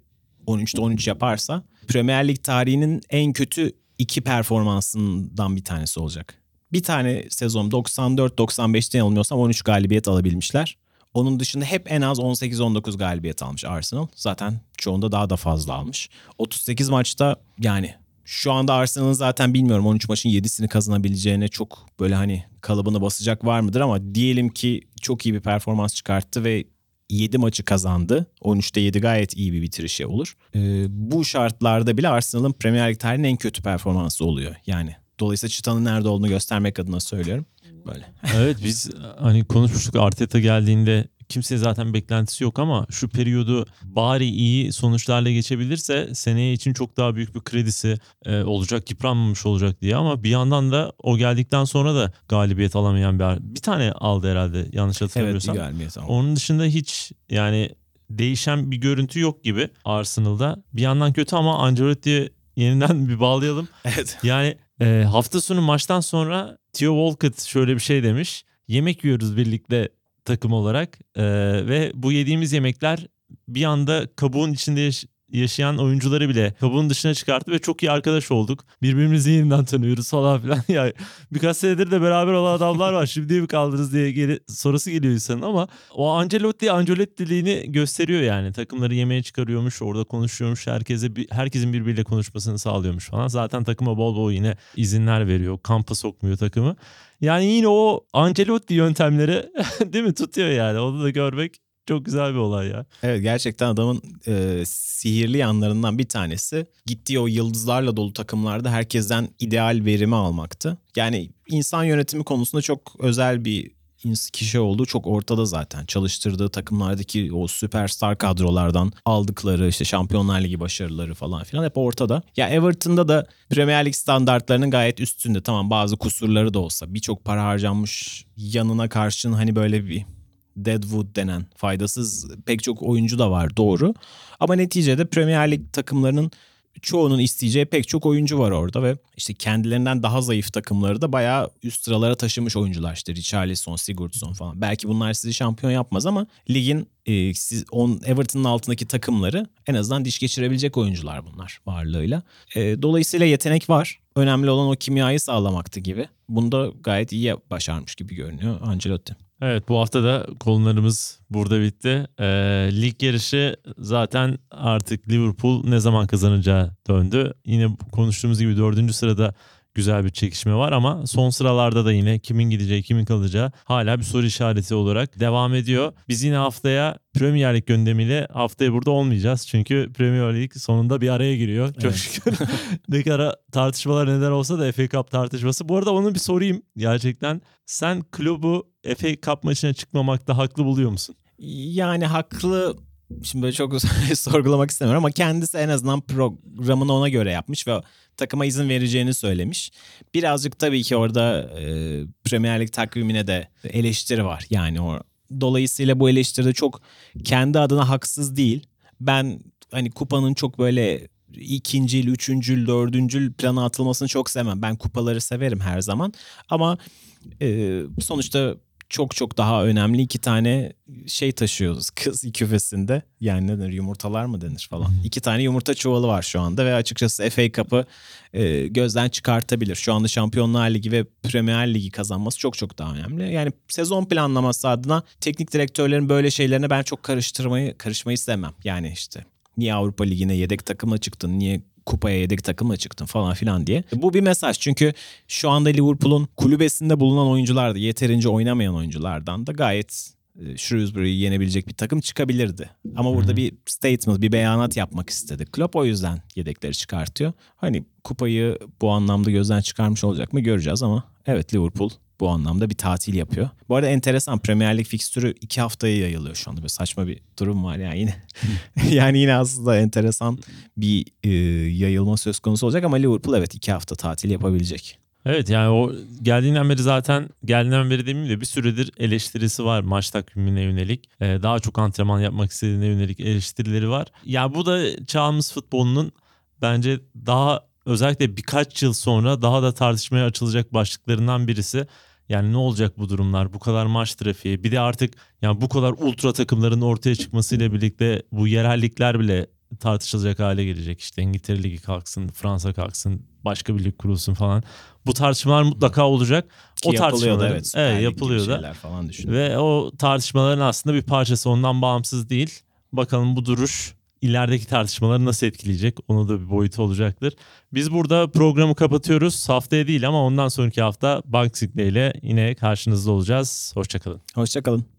13'te 13 yaparsa Premier Lig tarihinin en kötü iki performansından bir tanesi olacak. Bir tane sezon 94-95'te yanılmıyorsam 13 galibiyet alabilmişler. Onun dışında hep en az 18-19 galibiyet almış Arsenal. Zaten çoğunda daha da fazla almış. 38 maçta yani Şu anda Arsenal'ın zaten bilmiyorum 13 maçın 7'sini kazanabileceğine çok böyle hani kalıbını basacak var mıdır ama diyelim ki çok iyi bir performans çıkarttı ve 7 maçı kazandı. 13'te 7 gayet iyi bir bitirişi olur. Ee, bu şartlarda bile Arsenal'ın Premier Lig tarihinin en kötü performansı oluyor. Yani dolayısıyla çıtanın nerede olduğunu göstermek adına söylüyorum. Böyle. evet biz hani konuşmuştuk Arteta geldiğinde kimse zaten beklentisi yok ama şu periyodu bari iyi sonuçlarla geçebilirse seneye için çok daha büyük bir kredisi e, olacak, yıpranmamış olacak diye ama bir yandan da o geldikten sonra da galibiyet alamayan bir bir tane aldı herhalde yanlış hatırlamıyorsam. Evet, bir galibiyet aldı. Onun dışında hiç yani değişen bir görüntü yok gibi Arsenal'da. Bir yandan kötü ama Ancelotti'ye yeniden bir bağlayalım. (laughs) Evet. Yani e, hafta sonu maçtan sonra Theo Walcott şöyle bir şey demiş. Yemek yiyoruz birlikte takım olarak ee, ve bu yediğimiz yemekler bir anda kabuğun içinde yaşayan oyuncuları bile kabuğun dışına çıkarttı ve çok iyi arkadaş olduk. Birbirimizi yeniden tanıyoruz falan filan. (laughs) ya birkaç senedir de beraber olan adamlar var. Şimdi mi kaldınız diye geri, sorusu geliyor insanın ama o Ancelotti Ancelottiliğini gösteriyor yani. Takımları yemeğe çıkarıyormuş, orada konuşuyormuş. Herkese herkesin birbiriyle konuşmasını sağlıyormuş falan. Zaten takıma bol bol yine izinler veriyor. Kampa sokmuyor takımı. Yani yine o Ancelotti yöntemleri (laughs) değil mi tutuyor yani. Onu da görmek çok güzel bir olay ya. Evet gerçekten adamın e, sihirli yanlarından bir tanesi gittiği o yıldızlarla dolu takımlarda herkesten ideal verimi almaktı. Yani insan yönetimi konusunda çok özel bir kişi olduğu çok ortada zaten. Çalıştırdığı takımlardaki o süperstar kadrolardan aldıkları işte Şampiyonlar Ligi başarıları falan filan hep ortada. Ya Everton'da da Premier Lig standartlarının gayet üstünde. Tamam bazı kusurları da olsa birçok para harcanmış yanına karşın hani böyle bir Deadwood denen faydasız pek çok oyuncu da var doğru. Ama neticede Premier Lig takımlarının çoğunun isteyeceği pek çok oyuncu var orada ve işte kendilerinden daha zayıf takımları da bayağı üst sıralara taşımış oyuncular işte Richarlison, Sigurdsson falan. Belki bunlar sizi şampiyon yapmaz ama ligin e, siz on Everton'ın altındaki takımları en azından diş geçirebilecek oyuncular bunlar varlığıyla. E, dolayısıyla yetenek var. Önemli olan o kimyayı sağlamaktı gibi. Bunda gayet iyi başarmış gibi görünüyor Ancelotti. Evet bu hafta da konularımız burada bitti. Ee, lig yarışı zaten artık Liverpool ne zaman kazanacağı döndü. Yine konuştuğumuz gibi dördüncü sırada güzel bir çekişme var ama son sıralarda da yine kimin gideceği kimin kalacağı hala bir soru işareti olarak devam ediyor. Biz yine haftaya Premier Lig gündemiyle haftaya burada olmayacağız. Çünkü Premier Lig sonunda bir araya giriyor. Çok evet. şükür. (laughs) ne kadar tartışmalar neden olsa da FA Cup tartışması. Bu arada onu bir sorayım gerçekten. Sen klubu FA Cup maçına çıkmamakta haklı buluyor musun? Yani haklı Şimdi böyle çok (laughs) sorgulamak istemiyorum ama kendisi en azından programını ona göre yapmış ve takıma izin vereceğini söylemiş. Birazcık tabii ki orada e, Premier Lig takvimine de eleştiri var. Yani o dolayısıyla bu eleştiri de çok kendi adına haksız değil. Ben hani kupanın çok böyle ikincil, üçüncül, dördüncül plana atılmasını çok sevmem. Ben kupaları severim her zaman. Ama e, sonuçta çok çok daha önemli iki tane şey taşıyoruz kız küfesinde. Yani ne denir yumurtalar mı denir falan. İki tane yumurta çuvalı var şu anda ve açıkçası FA Cup'ı e, gözden çıkartabilir. Şu anda Şampiyonlar Ligi ve Premier Ligi kazanması çok çok daha önemli. Yani sezon planlaması adına teknik direktörlerin böyle şeylerine ben çok karıştırmayı karışmayı istemem. Yani işte niye Avrupa Ligi'ne yedek takımla çıktın? Niye kupaya yedek takımla çıktın falan filan diye. Bu bir mesaj çünkü şu anda Liverpool'un kulübesinde bulunan oyuncular da yeterince oynamayan oyunculardan da gayet e, Shrewsbury'yi yenebilecek bir takım çıkabilirdi. Ama burada bir statement, bir beyanat yapmak istedi. Klopp o yüzden yedekleri çıkartıyor. Hani kupayı bu anlamda gözden çıkarmış olacak mı göreceğiz ama evet Liverpool bu anlamda bir tatil yapıyor. Bu arada enteresan Premier Lig fikstürü iki haftaya yayılıyor şu anda. Böyle saçma bir durum var yani yine. (laughs) yani yine aslında enteresan bir e, yayılma söz konusu olacak ama Liverpool evet iki hafta tatil yapabilecek. Evet yani o geldiğinden beri zaten geldiğinden beri demeyeyim de bir süredir eleştirisi var maç takvimine yönelik. Ee, daha çok antrenman yapmak istediğine yönelik eleştirileri var. Ya bu da çağımız futbolunun bence daha özellikle birkaç yıl sonra daha da tartışmaya açılacak başlıklarından birisi. Yani ne olacak bu durumlar? Bu kadar maç trafiği. Bir de artık yani bu kadar ultra takımların ortaya çıkmasıyla birlikte bu yerellikler bile tartışılacak hale gelecek. İşte İngiltere Ligi kalksın, Fransa kalksın, başka bir lig kurulsun falan. Bu tartışmalar mutlaka olacak. Ki o tartışmalar evet, evet yapılıyor da. Falan Ve o tartışmaların aslında bir parçası ondan bağımsız değil. Bakalım bu duruş ilerideki tartışmaları nasıl etkileyecek? Onu da bir boyutu olacaktır. Biz burada programı kapatıyoruz. Haftaya değil ama ondan sonraki hafta Boxing Day ile yine karşınızda olacağız. Hoşçakalın. Hoşçakalın.